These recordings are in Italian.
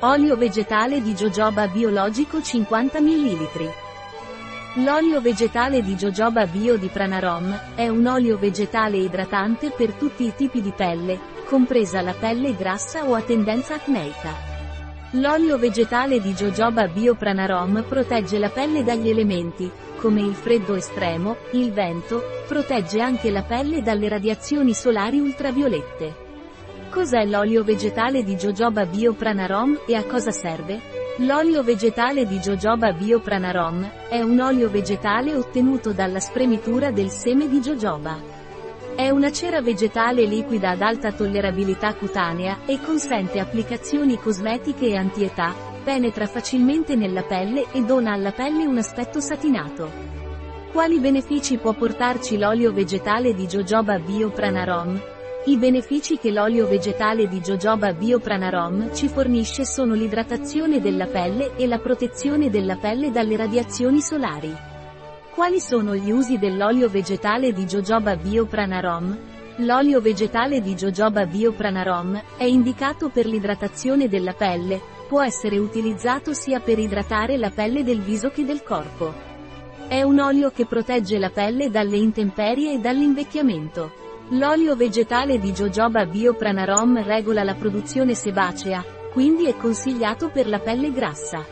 Olio vegetale di jojoba biologico 50 ml. L'olio vegetale di jojoba bio di Pranarom è un olio vegetale idratante per tutti i tipi di pelle, compresa la pelle grassa o a tendenza acneica. L'olio vegetale di jojoba bio Pranarom protegge la pelle dagli elementi, come il freddo estremo, il vento, protegge anche la pelle dalle radiazioni solari ultraviolette. Cos'è l'olio vegetale di jojoba bio Pranarom e a cosa serve? L'olio vegetale di jojoba bio Pranarom è un olio vegetale ottenuto dalla spremitura del seme di jojoba. È una cera vegetale liquida ad alta tollerabilità cutanea e consente applicazioni cosmetiche e antietà, penetra facilmente nella pelle e dona alla pelle un aspetto satinato. Quali benefici può portarci l'olio vegetale di jojoba bio Pranarom? I benefici che l'olio vegetale di jojoba bio Pranarom ci fornisce sono l'idratazione della pelle e la protezione della pelle dalle radiazioni solari. Quali sono gli usi dell'olio vegetale di jojoba bio Pranarom? L'olio vegetale di jojoba bio Pranarom è indicato per l'idratazione della pelle, può essere utilizzato sia per idratare la pelle del viso che del corpo. È un olio che protegge la pelle dalle intemperie e dall'invecchiamento. L'olio vegetale di jojoba bio Pranarom regola la produzione sebacea, quindi è consigliato per la pelle grassa.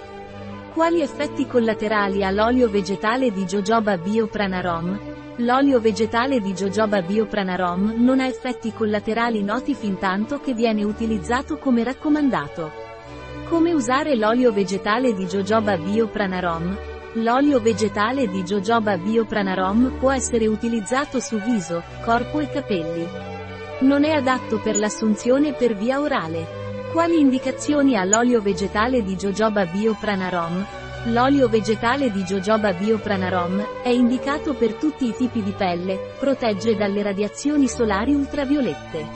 Quali effetti collaterali ha l'olio vegetale di jojoba bio Pranarom? L'olio vegetale di jojoba bio Pranarom non ha effetti collaterali noti fin tanto che viene utilizzato come raccomandato. Come usare l'olio vegetale di jojoba bio Pranarom? L'olio vegetale di jojoba bio Pranarom può essere utilizzato su viso, corpo e capelli. Non è adatto per l'assunzione per via orale. Quali indicazioni ha l'olio vegetale di jojoba bio Pranarom? L'olio vegetale di jojoba bio Pranarom è indicato per tutti i tipi di pelle, protegge dalle radiazioni solari ultraviolette.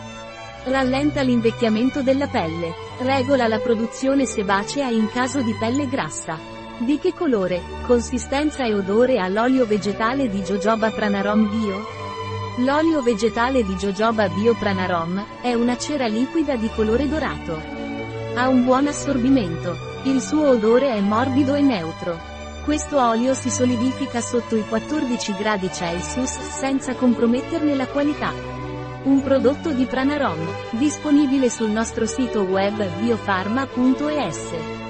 Rallenta l'invecchiamento della pelle, regola la produzione sebacea in caso di pelle grassa. Di che colore, consistenza e odore ha l'olio vegetale di jojoba Pranarom bio? L'olio vegetale di jojoba bio Pranarom è una cera liquida di colore dorato. Ha un buon assorbimento. Il suo odore è morbido e neutro. Questo olio si solidifica sotto i 14 gradi Celsius senza comprometterne la qualità. Un prodotto di Pranarom, disponibile sul nostro sito web biofarma.es.